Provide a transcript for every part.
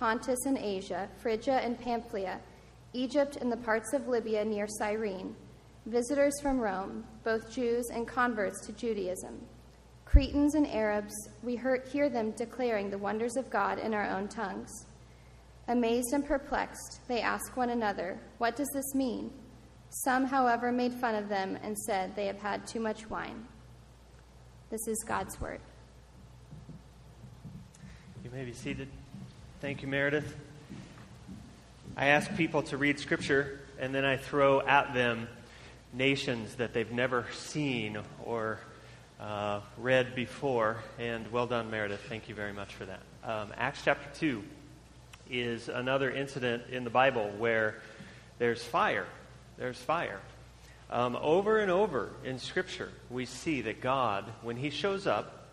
Pontus and Asia, Phrygia and Pamphylia, Egypt and the parts of Libya near Cyrene, visitors from Rome, both Jews and converts to Judaism, Cretans and Arabs, we hear them declaring the wonders of God in our own tongues. Amazed and perplexed, they ask one another, What does this mean? Some, however, made fun of them and said they have had too much wine. This is God's word. You may be seated. Thank you, Meredith. I ask people to read Scripture, and then I throw at them nations that they've never seen or uh, read before. And well done, Meredith. Thank you very much for that. Um, Acts chapter 2 is another incident in the Bible where there's fire. There's fire. Um, over and over in Scripture, we see that God, when He shows up,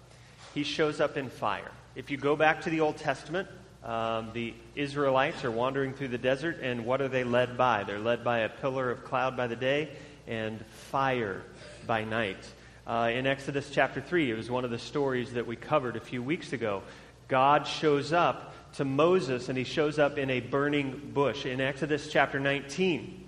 He shows up in fire. If you go back to the Old Testament, um, the Israelites are wandering through the desert, and what are they led by? They're led by a pillar of cloud by the day and fire by night. Uh, in Exodus chapter 3, it was one of the stories that we covered a few weeks ago. God shows up to Moses, and he shows up in a burning bush. In Exodus chapter 19,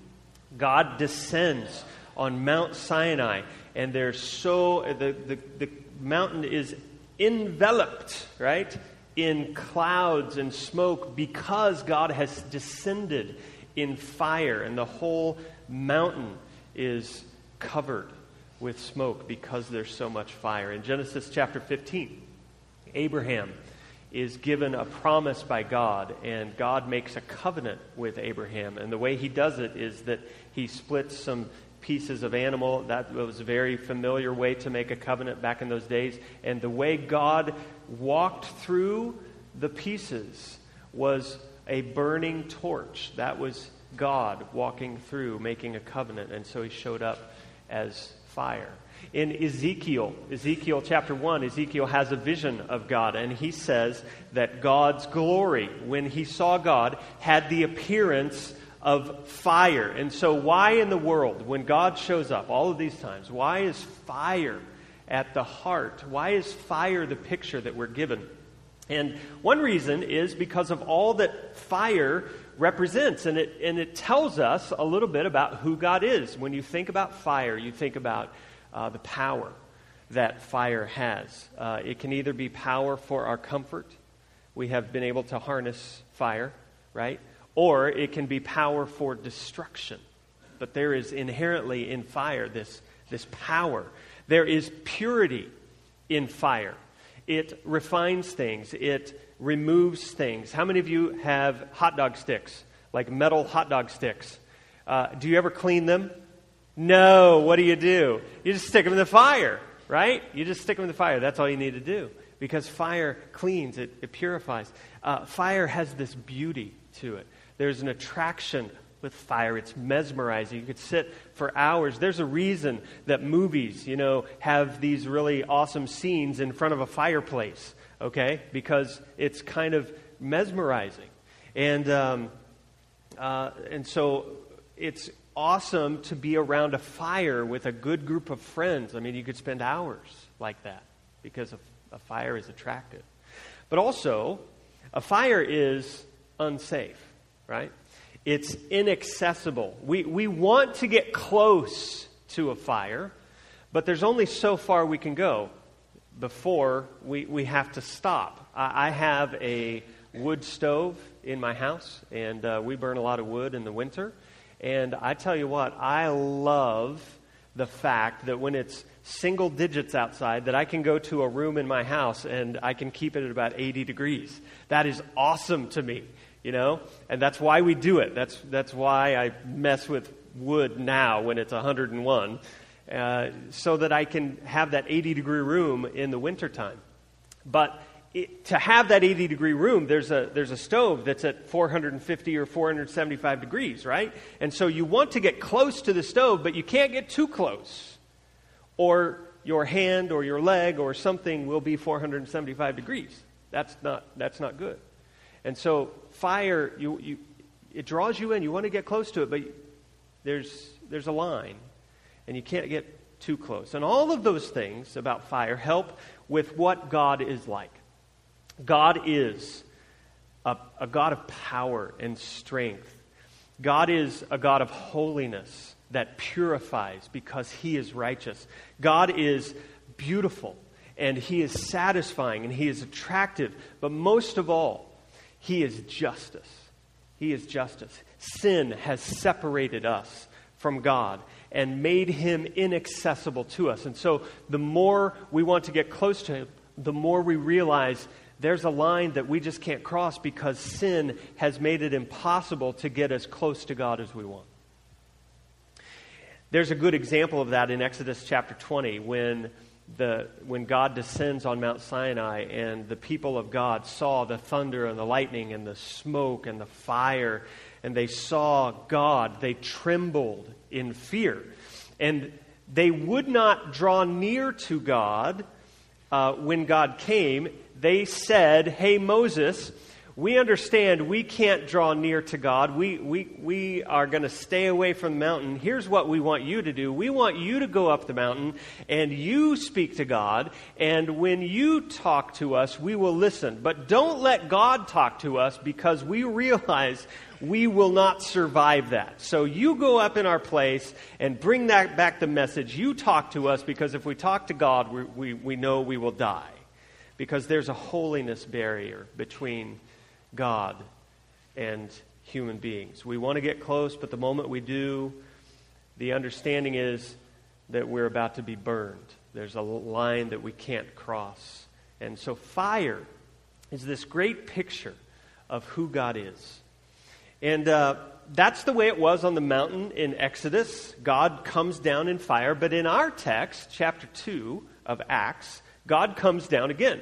God descends on Mount Sinai, and there's so, the, the, the mountain is enveloped, right? In clouds and smoke because God has descended in fire, and the whole mountain is covered with smoke because there's so much fire. In Genesis chapter 15, Abraham is given a promise by God, and God makes a covenant with Abraham. And the way he does it is that he splits some pieces of animal. That was a very familiar way to make a covenant back in those days. And the way God walked through the pieces was a burning torch. That was God walking through, making a covenant. And so he showed up as fire. In Ezekiel, Ezekiel chapter 1, Ezekiel has a vision of God, and he says that God's glory, when he saw God, had the appearance of fire. And so, why in the world, when God shows up all of these times, why is fire at the heart? Why is fire the picture that we're given? And one reason is because of all that fire represents, and it, and it tells us a little bit about who God is. When you think about fire, you think about uh, the power that fire has. Uh, it can either be power for our comfort, we have been able to harness fire, right? Or it can be power for destruction. But there is inherently in fire this, this power. There is purity in fire. It refines things, it removes things. How many of you have hot dog sticks, like metal hot dog sticks? Uh, do you ever clean them? No. What do you do? You just stick them in the fire, right? You just stick them in the fire. That's all you need to do. Because fire cleans, it, it purifies. Uh, fire has this beauty to it. There's an attraction with fire. It's mesmerizing. You could sit for hours. There's a reason that movies, you know, have these really awesome scenes in front of a fireplace, okay? Because it's kind of mesmerizing. And, um, uh, and so it's awesome to be around a fire with a good group of friends. I mean, you could spend hours like that because a, a fire is attractive. But also, a fire is unsafe right? It's inaccessible. We, we want to get close to a fire, but there's only so far we can go before we, we have to stop. I, I have a wood stove in my house, and uh, we burn a lot of wood in the winter. And I tell you what, I love the fact that when it's single digits outside, that I can go to a room in my house and I can keep it at about 80 degrees. That is awesome to me, you know? And that's why we do it. That's, that's why I mess with wood now when it's 101, uh, so that I can have that 80 degree room in the wintertime. But it, to have that 80 degree room, there's a, there's a stove that's at 450 or 475 degrees, right? And so you want to get close to the stove, but you can't get too close. Or your hand or your leg or something will be 475 degrees. That's not, that's not good. And so fire, you, you, it draws you in. You want to get close to it, but there's, there's a line, and you can't get too close. And all of those things about fire help with what God is like. God is a, a God of power and strength. God is a God of holiness that purifies because he is righteous. God is beautiful and he is satisfying and he is attractive. But most of all, he is justice. He is justice. Sin has separated us from God and made him inaccessible to us. And so the more we want to get close to him, the more we realize there's a line that we just can't cross because sin has made it impossible to get as close to God as we want. There's a good example of that in Exodus chapter 20 when, the, when God descends on Mount Sinai and the people of God saw the thunder and the lightning and the smoke and the fire, and they saw God. They trembled in fear. And they would not draw near to God uh, when God came they said, Hey, Moses, we understand we can't draw near to God. We, we, we are going to stay away from the mountain. Here's what we want you to do. We want you to go up the mountain and you speak to God. And when you talk to us, we will listen. But don't let God talk to us because we realize we will not survive that. So you go up in our place and bring that back the message. You talk to us because if we talk to God, we, we, we know we will die because there's a holiness barrier between God and human beings. We want to get close, but the moment we do, the understanding is that we're about to be burned. There's a line that we can't cross. And so, fire is this great picture of who God is. And uh, that's the way it was on the mountain in Exodus. God comes down in fire. But in our text, chapter 2 of Acts, God comes down again.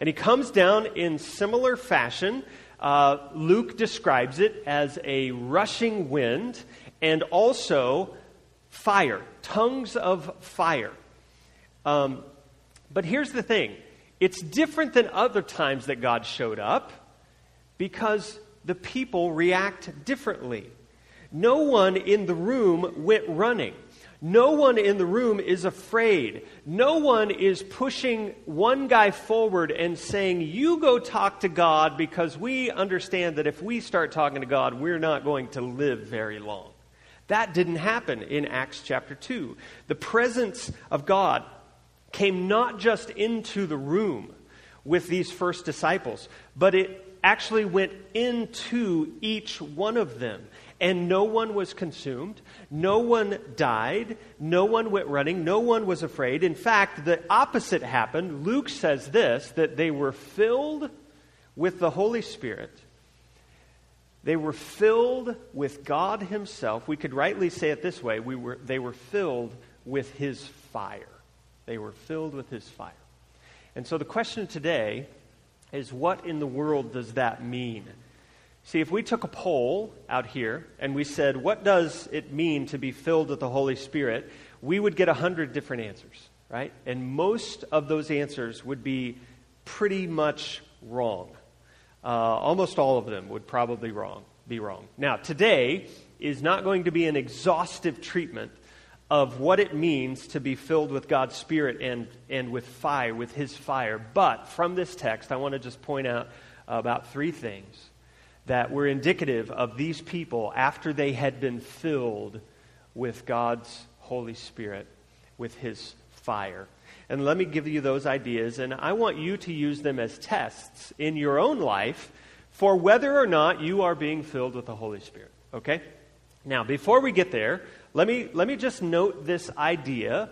And he comes down in similar fashion. Uh, Luke describes it as a rushing wind and also fire, tongues of fire. Um, but here's the thing it's different than other times that God showed up because the people react differently. No one in the room went running. No one in the room is afraid. No one is pushing one guy forward and saying, You go talk to God because we understand that if we start talking to God, we're not going to live very long. That didn't happen in Acts chapter 2. The presence of God came not just into the room with these first disciples, but it actually went into each one of them and no one was consumed. No one died. No one went running. No one was afraid. In fact, the opposite happened. Luke says this that they were filled with the Holy Spirit. They were filled with God Himself. We could rightly say it this way we were, they were filled with His fire. They were filled with His fire. And so the question today is what in the world does that mean? See, if we took a poll out here and we said, what does it mean to be filled with the Holy Spirit, we would get 100 different answers, right? And most of those answers would be pretty much wrong. Uh, almost all of them would probably wrong, be wrong. Now, today is not going to be an exhaustive treatment of what it means to be filled with God's Spirit and, and with fire, with His fire. But from this text, I want to just point out about three things that were indicative of these people after they had been filled with God's Holy Spirit, with His fire. And let me give you those ideas, and I want you to use them as tests in your own life for whether or not you are being filled with the Holy Spirit. Okay? Now, before we get there, let me, let me just note this idea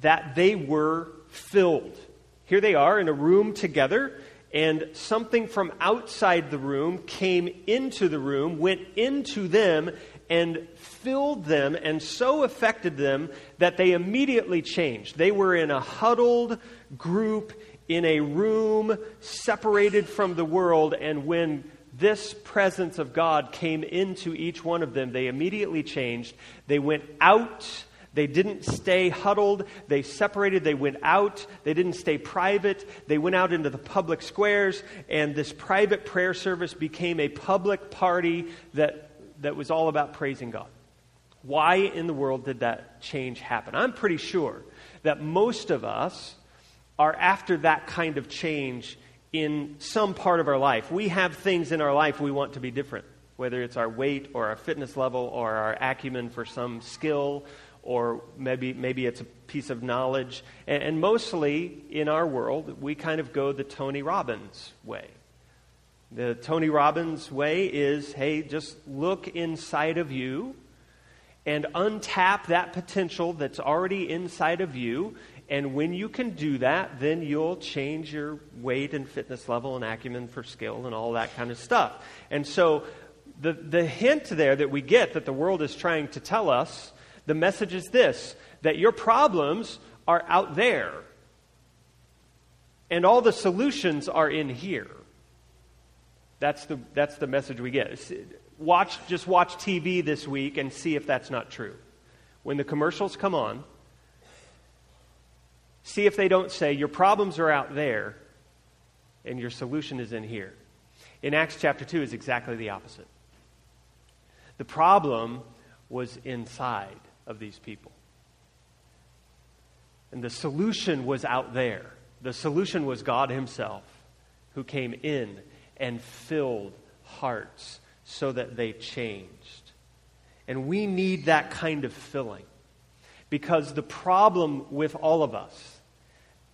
that they were filled. Here they are in a room together, and something from outside the room came into the room, went into them, and filled them, and so affected them that they immediately changed. They were in a huddled group in a room separated from the world, and when this presence of God came into each one of them, they immediately changed. They went out they didn't stay huddled. They separated. They went out. They didn't stay private. They went out into the public squares, and this private prayer service became a public party that, that was all about praising God. Why in the world did that change happen? I'm pretty sure that most of us are after that kind of change in some part of our life. We have things in our life we want to be different, whether it's our weight or our fitness level or our acumen for some skill or maybe, maybe it's a piece of knowledge. And, and mostly in our world, we kind of go the Tony Robbins way. The Tony Robbins way is hey, just look inside of you and untap that potential that's already inside of you. And when you can do that, then you'll change your weight and fitness level and acumen for skill and all that kind of stuff. And so the, the hint there that we get that the world is trying to tell us the message is this that your problems are out there, and all the solutions are in here. That's the, that's the message we get. Watch, just watch TV this week and see if that's not true. When the commercials come on, see if they don't say, Your problems are out there and your solution is in here. In Acts chapter 2 is exactly the opposite. The problem was inside of these people. And the solution was out there. The solution was God Himself who came in and filled hearts so that they changed. And we need that kind of filling because the problem with all of us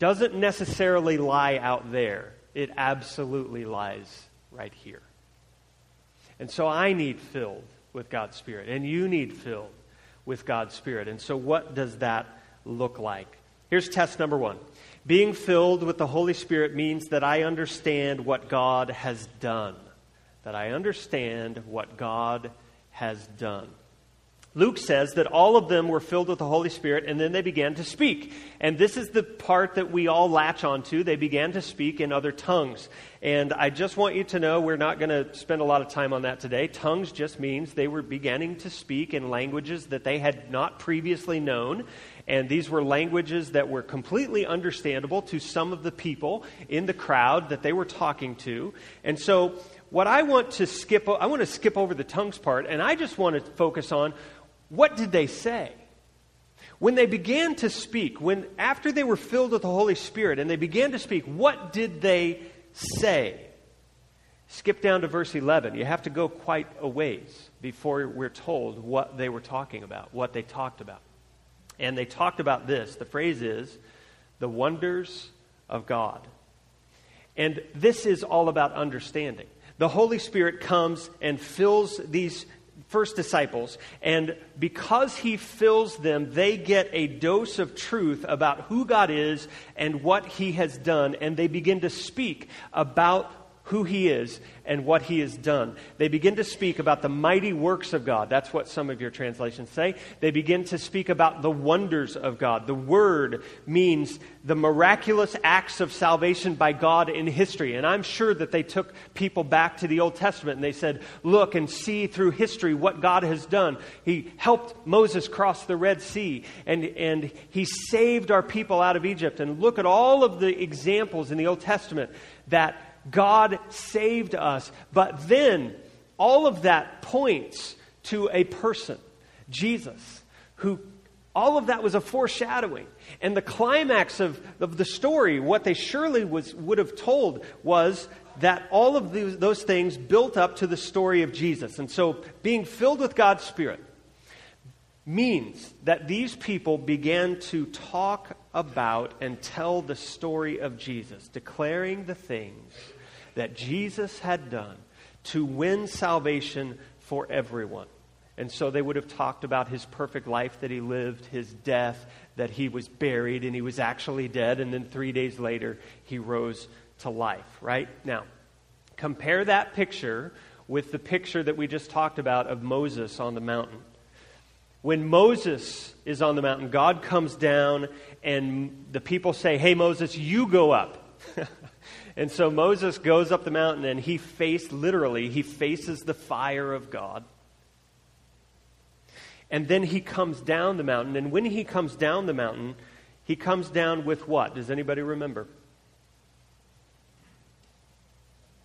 doesn't necessarily lie out there, it absolutely lies right here. And so I need filled with God's Spirit, and you need filled with God's Spirit. And so, what does that look like? Here's test number one Being filled with the Holy Spirit means that I understand what God has done. That I understand what God has done. Luke says that all of them were filled with the Holy Spirit and then they began to speak. And this is the part that we all latch onto. They began to speak in other tongues. And I just want you to know we're not going to spend a lot of time on that today. Tongues just means they were beginning to speak in languages that they had not previously known. And these were languages that were completely understandable to some of the people in the crowd that they were talking to. And so what I want to skip, I want to skip over the tongues part, and I just want to focus on what did they say? When they began to speak, when after they were filled with the Holy Spirit and they began to speak, what did they say? Skip down to verse 11. You have to go quite a ways before we're told what they were talking about, what they talked about. And they talked about this. The phrase is the wonders of God. And this is all about understanding. The Holy Spirit comes and fills these first disciples, and because he fills them, they get a dose of truth about who God is and what he has done, and they begin to speak about who he is and what he has done. They begin to speak about the mighty works of God. That's what some of your translations say. They begin to speak about the wonders of God. The word means the miraculous acts of salvation by God in history. And I'm sure that they took people back to the Old Testament and they said, Look and see through history what God has done. He helped Moses cross the Red Sea and, and he saved our people out of Egypt. And look at all of the examples in the Old Testament that God saved us. But then, all of that points to a person, Jesus, who all of that was a foreshadowing. And the climax of, of the story, what they surely was, would have told, was that all of these, those things built up to the story of Jesus. And so, being filled with God's Spirit means that these people began to talk about and tell the story of Jesus, declaring the things that Jesus had done to win salvation for everyone. And so they would have talked about his perfect life that he lived, his death, that he was buried and he was actually dead, and then three days later he rose to life, right? Now, compare that picture with the picture that we just talked about of Moses on the mountain. When Moses is on the mountain, God comes down and the people say, Hey, Moses, you go up. and so Moses goes up the mountain and he faced, literally, he faces the fire of God. And then he comes down the mountain. And when he comes down the mountain, he comes down with what? Does anybody remember?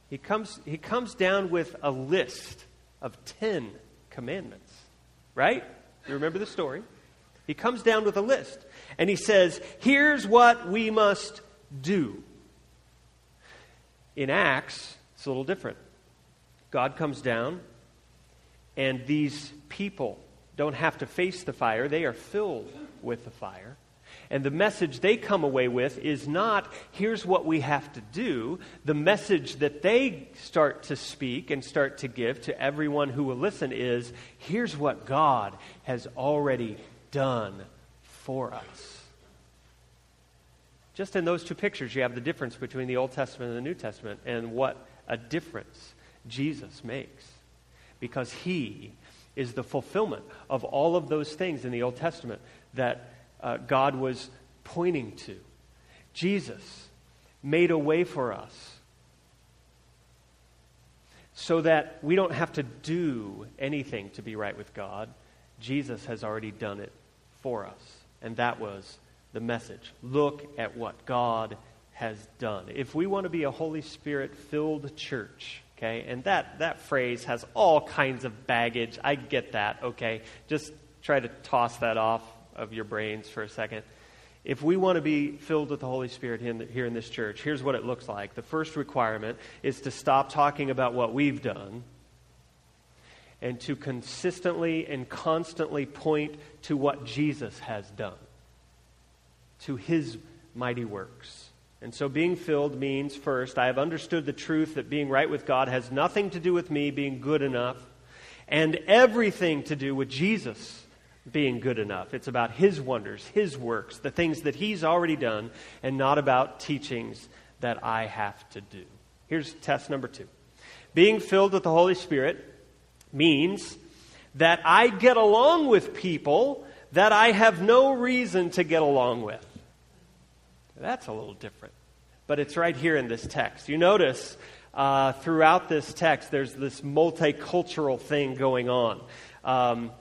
He comes, he comes down with a list of 10 commandments, right? You remember the story? He comes down with a list and he says, Here's what we must do. In Acts, it's a little different. God comes down, and these people don't have to face the fire, they are filled with the fire. And the message they come away with is not, here's what we have to do. The message that they start to speak and start to give to everyone who will listen is, here's what God has already done for us. Just in those two pictures, you have the difference between the Old Testament and the New Testament and what a difference Jesus makes. Because he is the fulfillment of all of those things in the Old Testament that uh, God was pointing to. Jesus made a way for us so that we don't have to do anything to be right with God. Jesus has already done it for us. And that was the message. Look at what God has done. If we want to be a Holy Spirit filled church, okay, and that, that phrase has all kinds of baggage. I get that, okay? Just try to toss that off of your brains for a second. If we want to be filled with the Holy Spirit here in this church, here's what it looks like. The first requirement is to stop talking about what we've done and to consistently and constantly point to what Jesus has done, to his mighty works. And so being filled means, first, I have understood the truth that being right with God has nothing to do with me being good enough and everything to do with Jesus being good enough. It's about His wonders, His works, the things that He's already done, and not about teachings that I have to do. Here's test number two being filled with the Holy Spirit means that I get along with people that I have no reason to get along with. That's a little different. But it's right here in this text. You notice uh, throughout this text, there's this multicultural thing going on. Um,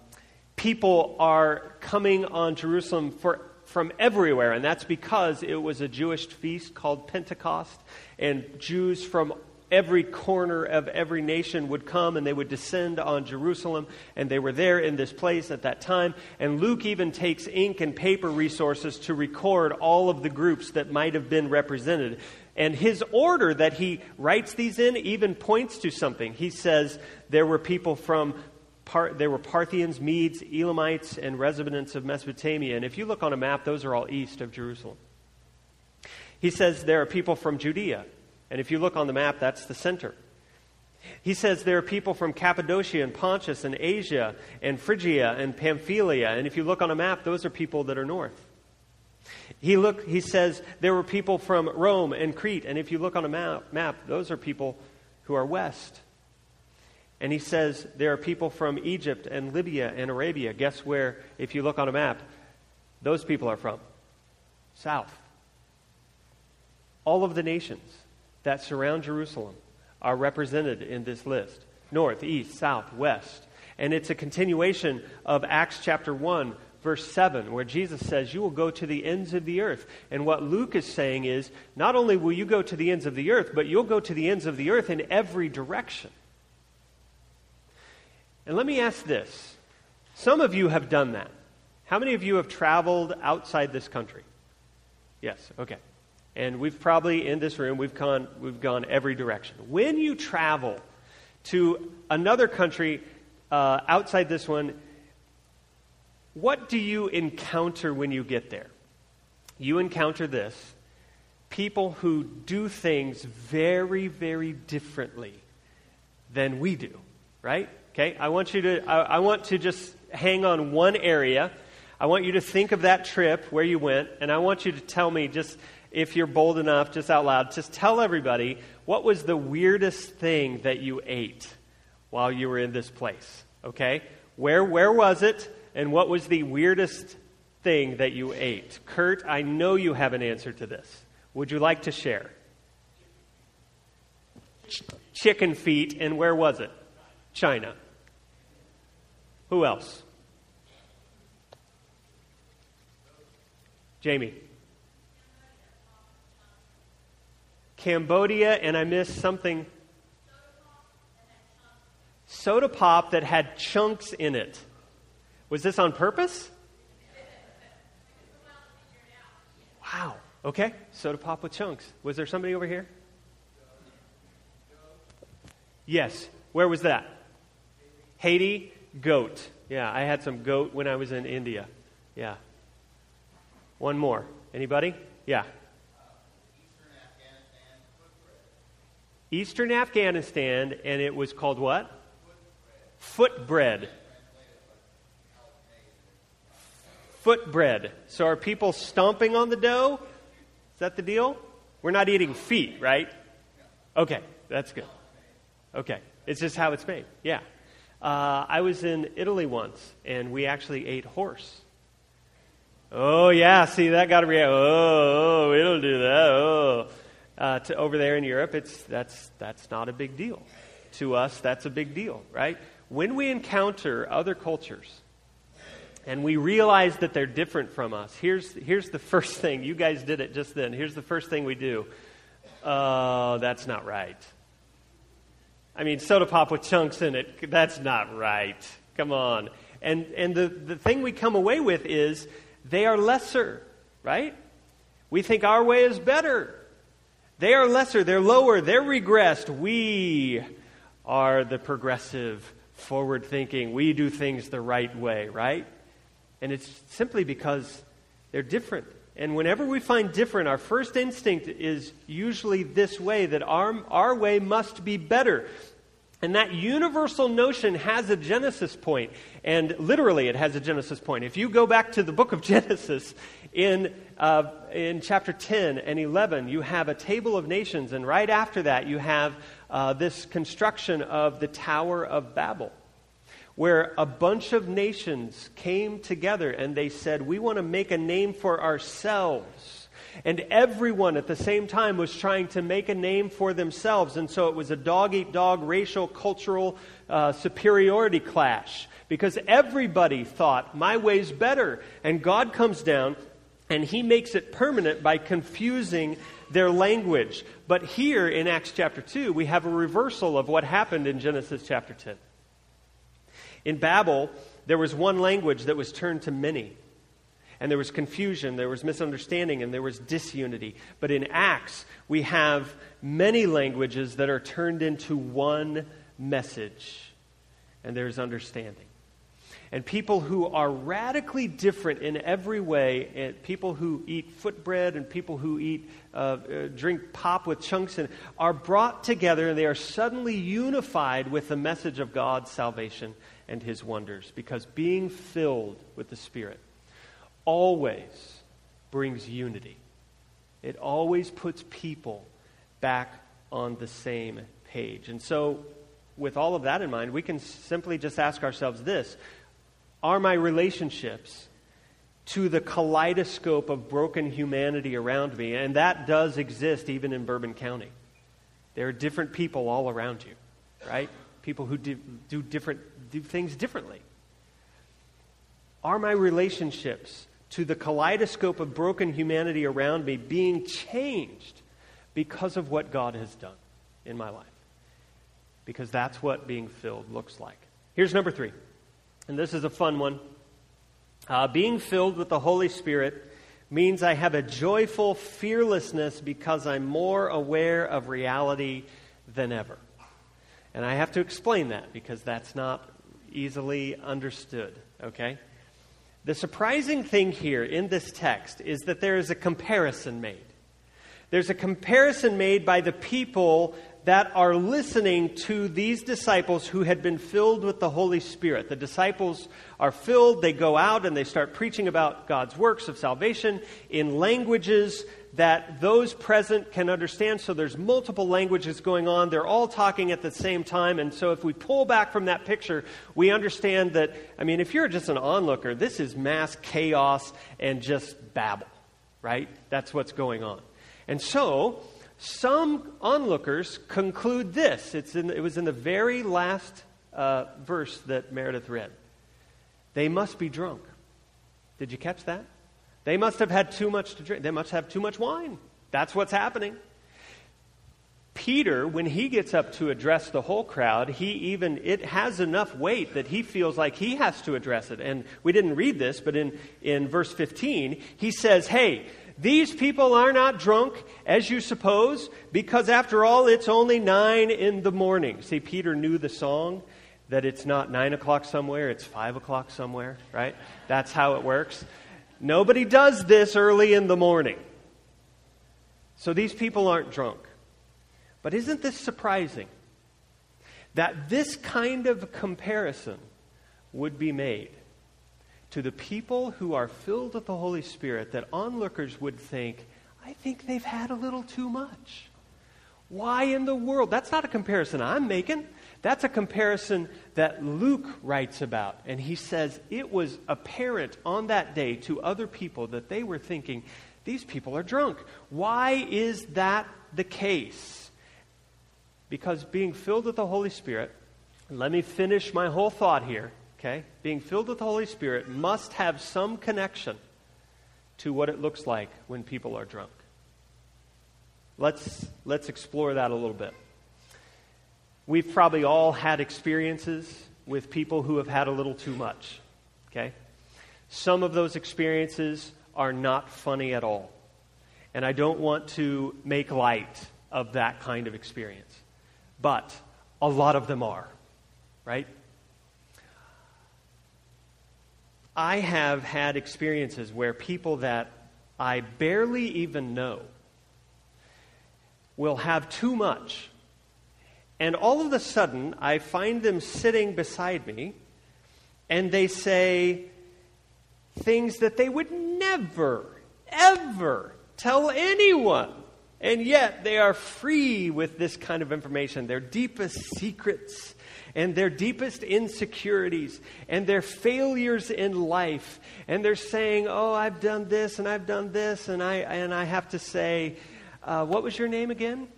people are coming on Jerusalem for, from everywhere, and that's because it was a Jewish feast called Pentecost, and Jews from every corner of every nation would come and they would descend on Jerusalem, and they were there in this place at that time. And Luke even takes ink and paper resources to record all of the groups that might have been represented. And his order that he writes these in even points to something. He says there were people from part there were Parthians, Medes, Elamites, and residents of Mesopotamia. And if you look on a map, those are all east of Jerusalem. He says there are people from Judea. And if you look on the map, that's the center. He says there are people from Cappadocia and Pontus and Asia and Phrygia and Pamphylia. And if you look on a map, those are people that are north. He, look, he says there were people from Rome and Crete. And if you look on a map, map, those are people who are west. And he says there are people from Egypt and Libya and Arabia. Guess where, if you look on a map, those people are from? South. All of the nations that surround Jerusalem are represented in this list north, east, south, west. And it's a continuation of Acts chapter 1, verse 7, where Jesus says, You will go to the ends of the earth. And what Luke is saying is, not only will you go to the ends of the earth, but you'll go to the ends of the earth in every direction. And let me ask this some of you have done that. How many of you have traveled outside this country? Yes, okay. And we've probably, in this room, we've gone, we've gone every direction. When you travel to another country uh, outside this one, what do you encounter when you get there? You encounter this people who do things very, very differently than we do, right? Okay? I want you to, I, I want to just hang on one area. I want you to think of that trip where you went, and I want you to tell me just if you're bold enough, just out loud, just tell everybody what was the weirdest thing that you ate while you were in this place. Okay? Where, where was it, and what was the weirdest thing that you ate? Kurt, I know you have an answer to this. Would you like to share? Ch- chicken feet, and where was it? China. Who else? Jamie. Cambodia, and I missed something. Soda pop that had chunks in it. Was this on purpose? Wow. Okay. Soda pop with chunks. Was there somebody over here? Yes. Where was that? Haiti, goat. Yeah, I had some goat when I was in India. Yeah. One more. Anybody? Yeah. Eastern Afghanistan, and it was called what? Foot bread. Foot bread. So are people stomping on the dough? Is that the deal? We're not eating feet, right? Okay, that's good. Okay, it's just how it's made. Yeah. Uh, I was in Italy once, and we actually ate horse. Oh, yeah, see, that got to react. Oh, oh, it'll do that. Oh. Uh, to over there in Europe, it's, that's, that's not a big deal. To us, that's a big deal, right? When we encounter other cultures and we realize that they're different from us, here's, here's the first thing. You guys did it just then. Here's the first thing we do. Oh, that's not right. I mean, soda pop with chunks in it, that's not right. Come on. And, and the, the thing we come away with is they are lesser, right? We think our way is better. They are lesser, they're lower, they're regressed. We are the progressive, forward thinking. We do things the right way, right? And it's simply because they're different. And whenever we find different, our first instinct is usually this way that our, our way must be better. And that universal notion has a genesis point, and literally it has a genesis point. If you go back to the book of Genesis in, uh, in chapter 10 and 11, you have a table of nations, and right after that, you have uh, this construction of the Tower of Babel, where a bunch of nations came together and they said, We want to make a name for ourselves. And everyone at the same time was trying to make a name for themselves. And so it was a dog eat dog racial, cultural uh, superiority clash because everybody thought, my way's better. And God comes down and he makes it permanent by confusing their language. But here in Acts chapter 2, we have a reversal of what happened in Genesis chapter 10. In Babel, there was one language that was turned to many and there was confusion, there was misunderstanding, and there was disunity. But in Acts, we have many languages that are turned into one message, and there's understanding. And people who are radically different in every way, and people who eat foot bread and people who eat, uh, uh, drink pop with chunks in, are brought together and they are suddenly unified with the message of God's salvation and his wonders because being filled with the Spirit always brings unity. It always puts people back on the same page. And so, with all of that in mind, we can simply just ask ourselves this Are my relationships to the kaleidoscope of broken humanity around me? And that does exist even in Bourbon County. There are different people all around you, right? People who do, do different do things differently. Are my relationships to the kaleidoscope of broken humanity around me being changed because of what God has done in my life. Because that's what being filled looks like. Here's number three, and this is a fun one. Uh, being filled with the Holy Spirit means I have a joyful fearlessness because I'm more aware of reality than ever. And I have to explain that because that's not easily understood, okay? The surprising thing here in this text is that there is a comparison made. There's a comparison made by the people that are listening to these disciples who had been filled with the Holy Spirit. The disciples are filled, they go out and they start preaching about God's works of salvation in languages that those present can understand. So there's multiple languages going on. They're all talking at the same time. And so if we pull back from that picture, we understand that, I mean, if you're just an onlooker, this is mass chaos and just babble, right? That's what's going on. And so some onlookers conclude this. In, it was in the very last uh, verse that Meredith read. They must be drunk. Did you catch that? They must have had too much to drink. They must have too much wine. That's what's happening. Peter, when he gets up to address the whole crowd, he even, it has enough weight that he feels like he has to address it. And we didn't read this, but in, in verse 15, he says, Hey, these people are not drunk, as you suppose, because after all, it's only nine in the morning. See, Peter knew the song that it's not nine o'clock somewhere, it's five o'clock somewhere, right? That's how it works. Nobody does this early in the morning. So these people aren't drunk. But isn't this surprising? That this kind of comparison would be made to the people who are filled with the Holy Spirit, that onlookers would think, I think they've had a little too much. Why in the world? That's not a comparison I'm making. That's a comparison that Luke writes about. And he says it was apparent on that day to other people that they were thinking, these people are drunk. Why is that the case? Because being filled with the Holy Spirit, let me finish my whole thought here, okay? Being filled with the Holy Spirit must have some connection to what it looks like when people are drunk. Let's, let's explore that a little bit. We've probably all had experiences with people who have had a little too much. Okay? Some of those experiences are not funny at all. And I don't want to make light of that kind of experience. But a lot of them are, right? I have had experiences where people that I barely even know will have too much and all of a sudden, I find them sitting beside me, and they say things that they would never, ever tell anyone. And yet, they are free with this kind of information their deepest secrets and their deepest insecurities and their failures in life. And they're saying, Oh, I've done this and I've done this. And I, and I have to say, uh, What was your name again?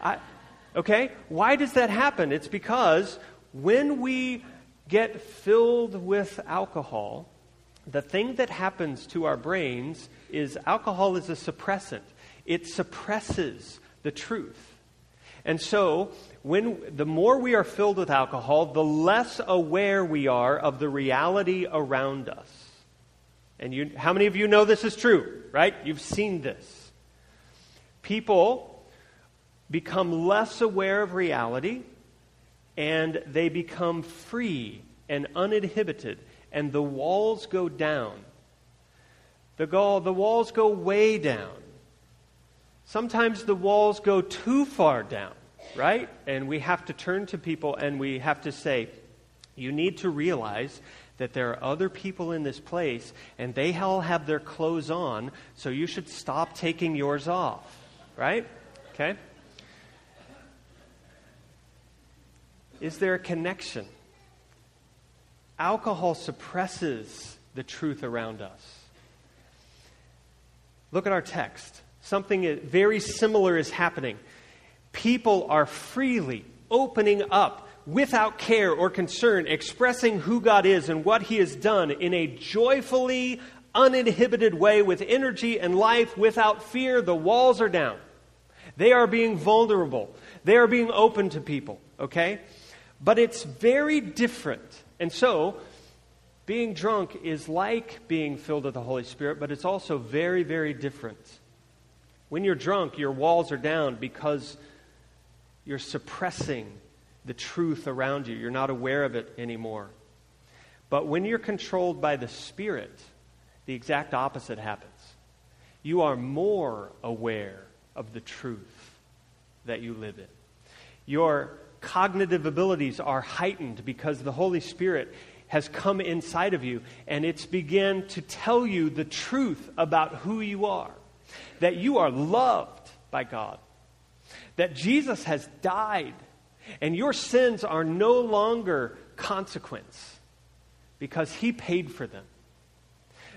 I, Okay? Why does that happen? It's because when we get filled with alcohol, the thing that happens to our brains is alcohol is a suppressant. It suppresses the truth. And so, when the more we are filled with alcohol, the less aware we are of the reality around us. And you, how many of you know this is true, right? You've seen this. People become less aware of reality and they become free and uninhibited, and the walls go down. The, go, the walls go way down. Sometimes the walls go too far down, right? And we have to turn to people and we have to say, you need to realize that there are other people in this place and they all have their clothes on, so you should stop taking yours off, right? Okay? Is there a connection? Alcohol suppresses the truth around us. Look at our text. Something very similar is happening. People are freely opening up without care or concern, expressing who God is and what He has done in a joyfully, uninhibited way with energy and life without fear. The walls are down. They are being vulnerable. They are being open to people, okay? But it's very different. And so, being drunk is like being filled with the Holy Spirit, but it's also very, very different. When you're drunk, your walls are down because you're suppressing the truth around you. You're not aware of it anymore. But when you're controlled by the Spirit, the exact opposite happens. You are more aware of the truth that you live in. Your cognitive abilities are heightened because the Holy Spirit has come inside of you and it's begun to tell you the truth about who you are. That you are loved by God. That Jesus has died and your sins are no longer consequence because he paid for them.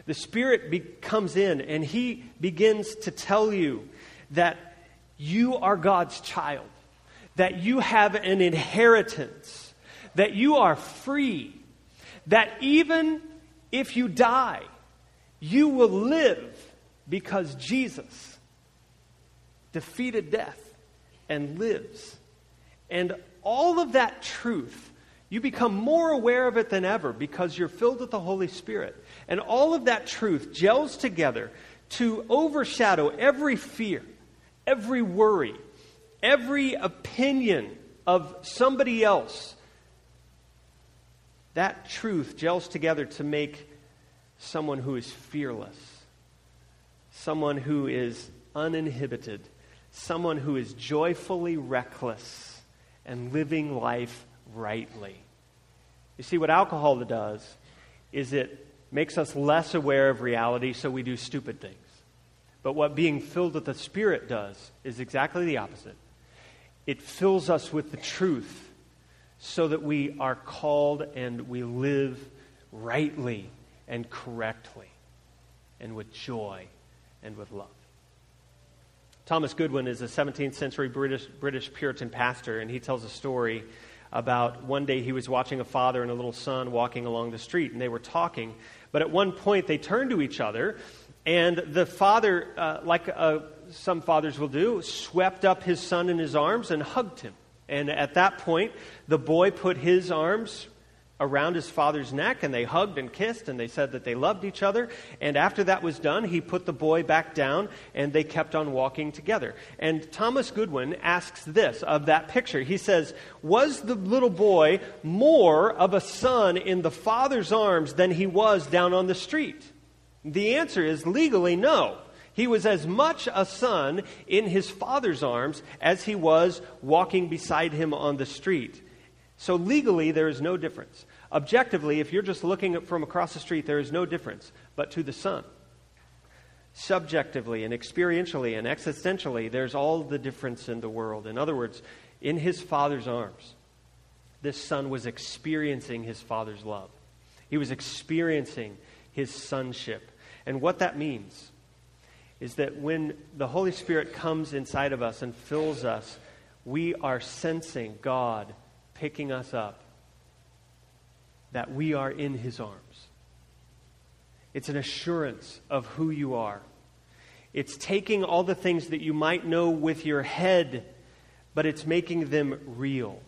The Spirit be- comes in and he begins to tell you that you are God's child, that you have an inheritance, that you are free, that even if you die, you will live because Jesus defeated death and lives. And all of that truth, you become more aware of it than ever because you're filled with the Holy Spirit. And all of that truth gels together to overshadow every fear, every worry, every opinion of somebody else. That truth gels together to make someone who is fearless, someone who is uninhibited, someone who is joyfully reckless and living life rightly. You see, what alcohol does is it makes us less aware of reality, so we do stupid things. But what being filled with the Spirit does is exactly the opposite. It fills us with the truth so that we are called and we live rightly and correctly and with joy and with love. Thomas Goodwin is a 17th century British, British Puritan pastor, and he tells a story about one day he was watching a father and a little son walking along the street, and they were talking. But at one point, they turned to each other, and the father, uh, like uh, some fathers will do, swept up his son in his arms and hugged him. And at that point, the boy put his arms around his father's neck and they hugged and kissed and they said that they loved each other. And after that was done, he put the boy back down and they kept on walking together. And Thomas Goodwin asks this of that picture. He says, Was the little boy more of a son in the father's arms than he was down on the street? The answer is legally no. He was as much a son in his father's arms as he was walking beside him on the street. So legally, there is no difference. Objectively, if you're just looking from across the street, there is no difference. But to the Son, subjectively and experientially and existentially, there's all the difference in the world. In other words, in his Father's arms, this Son was experiencing his Father's love. He was experiencing his sonship. And what that means is that when the Holy Spirit comes inside of us and fills us, we are sensing God picking us up, that we are in his arms. It's an assurance of who you are. It's taking all the things that you might know with your head, but it's making them real.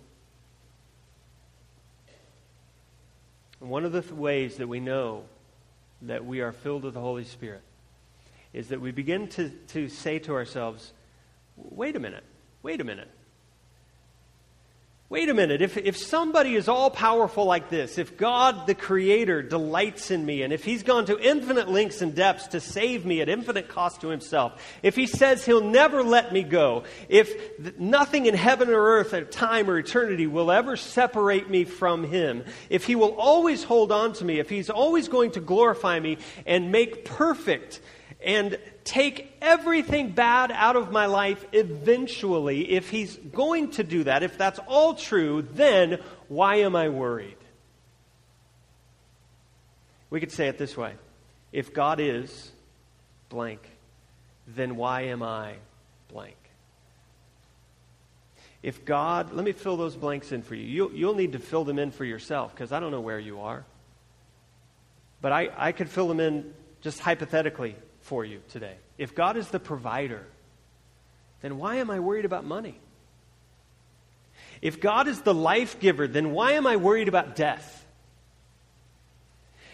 And one of the th- ways that we know that we are filled with the Holy Spirit is that we begin to, to say to ourselves, wait a minute, wait a minute. Wait a minute, if, if somebody is all powerful like this, if God the Creator delights in me, and if He's gone to infinite lengths and depths to save me at infinite cost to Himself, if He says He'll never let me go, if th- nothing in heaven or earth at time or eternity will ever separate me from Him, if He will always hold on to me, if He's always going to glorify me and make perfect and take everything bad out of my life eventually, if he's going to do that, if that's all true, then why am I worried? We could say it this way If God is blank, then why am I blank? If God, let me fill those blanks in for you. You'll, you'll need to fill them in for yourself because I don't know where you are. But I, I could fill them in just hypothetically for you today. If God is the provider, then why am I worried about money? If God is the life giver, then why am I worried about death?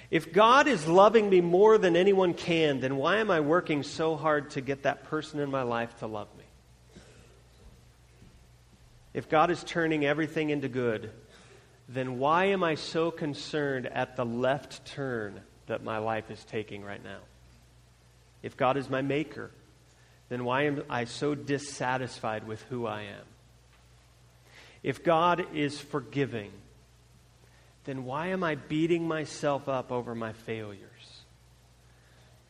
If God is loving me more than anyone can, then why am I working so hard to get that person in my life to love me? If God is turning everything into good, then why am I so concerned at the left turn that my life is taking right now? If God is my maker, then why am I so dissatisfied with who I am? if God is forgiving, then why am I beating myself up over my failures?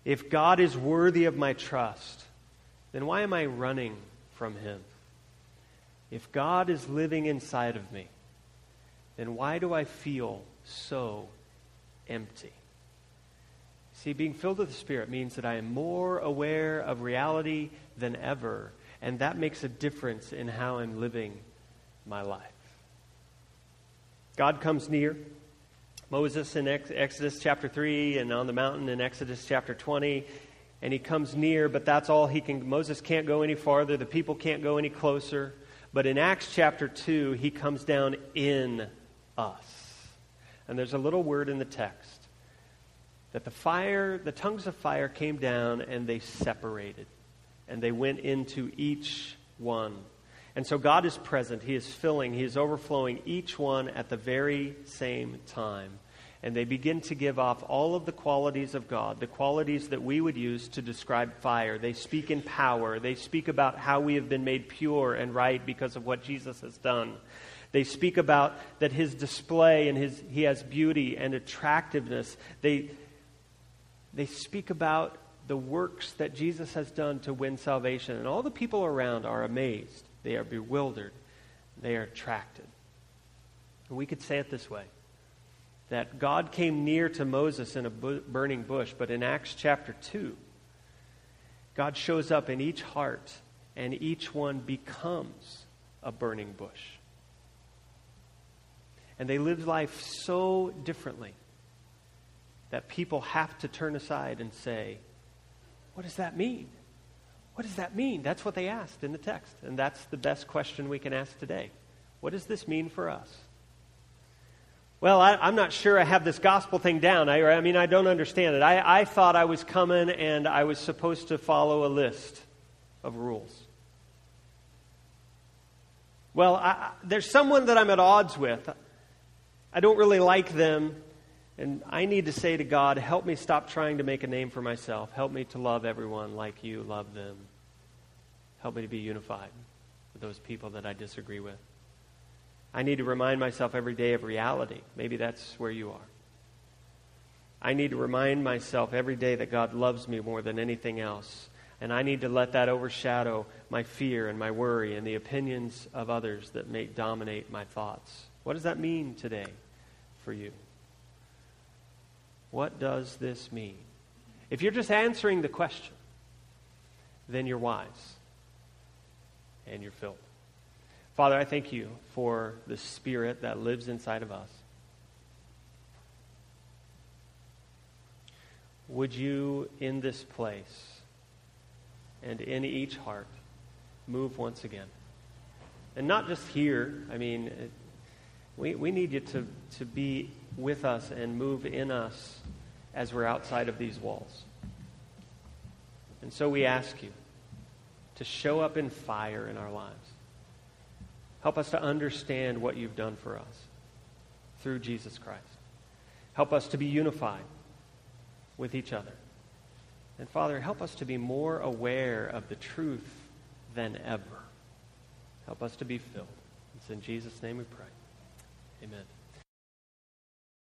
If God is worthy of my trust, then why am I running from Him? If God is living inside of me, then why do I feel so empty? See, being filled with the Spirit means that I am more aware of reality than ever, and that makes a difference in how I'm living my life. God comes near. Moses in Exodus chapter 3 and on the mountain in Exodus chapter 20 and he comes near but that's all he can Moses can't go any farther the people can't go any closer but in Acts chapter 2 he comes down in us and there's a little word in the text that the fire, the tongues of fire came down and they separated. And they went into each one. And so God is present. He is filling, He is overflowing each one at the very same time. And they begin to give off all of the qualities of God, the qualities that we would use to describe fire. They speak in power. They speak about how we have been made pure and right because of what Jesus has done. They speak about that his display and his, he has beauty and attractiveness. They, they speak about the works that Jesus has done to win salvation. And all the people around are amazed. They are bewildered. They are attracted. And we could say it this way that God came near to Moses in a burning bush, but in Acts chapter 2, God shows up in each heart, and each one becomes a burning bush. And they live life so differently that people have to turn aside and say, What does that mean? What does that mean? That's what they asked in the text. And that's the best question we can ask today. What does this mean for us? Well, I, am not sure I have this gospel thing down. I, I mean, I don't understand it. I, I thought I was coming and I was supposed to follow a list of rules. Well, I, there's someone that I'm at odds with. I don't really like them. And I need to say to God, help me stop trying to make a name for myself. Help me to love everyone like you love them. Help me to be unified with those people that I disagree with. I need to remind myself every day of reality. Maybe that's where you are. I need to remind myself every day that God loves me more than anything else. And I need to let that overshadow my fear and my worry and the opinions of others that may dominate my thoughts. What does that mean today for you? What does this mean? If you're just answering the question, then you're wise and you're filled. Father, I thank you for the Spirit that lives inside of us. Would you, in this place and in each heart, move once again? And not just here. I mean, we, we need you to, to be with us and move in us as we're outside of these walls. And so we ask you to show up in fire in our lives. Help us to understand what you've done for us through Jesus Christ. Help us to be unified with each other. And Father, help us to be more aware of the truth than ever. Help us to be filled. It's in Jesus' name we pray. Amen.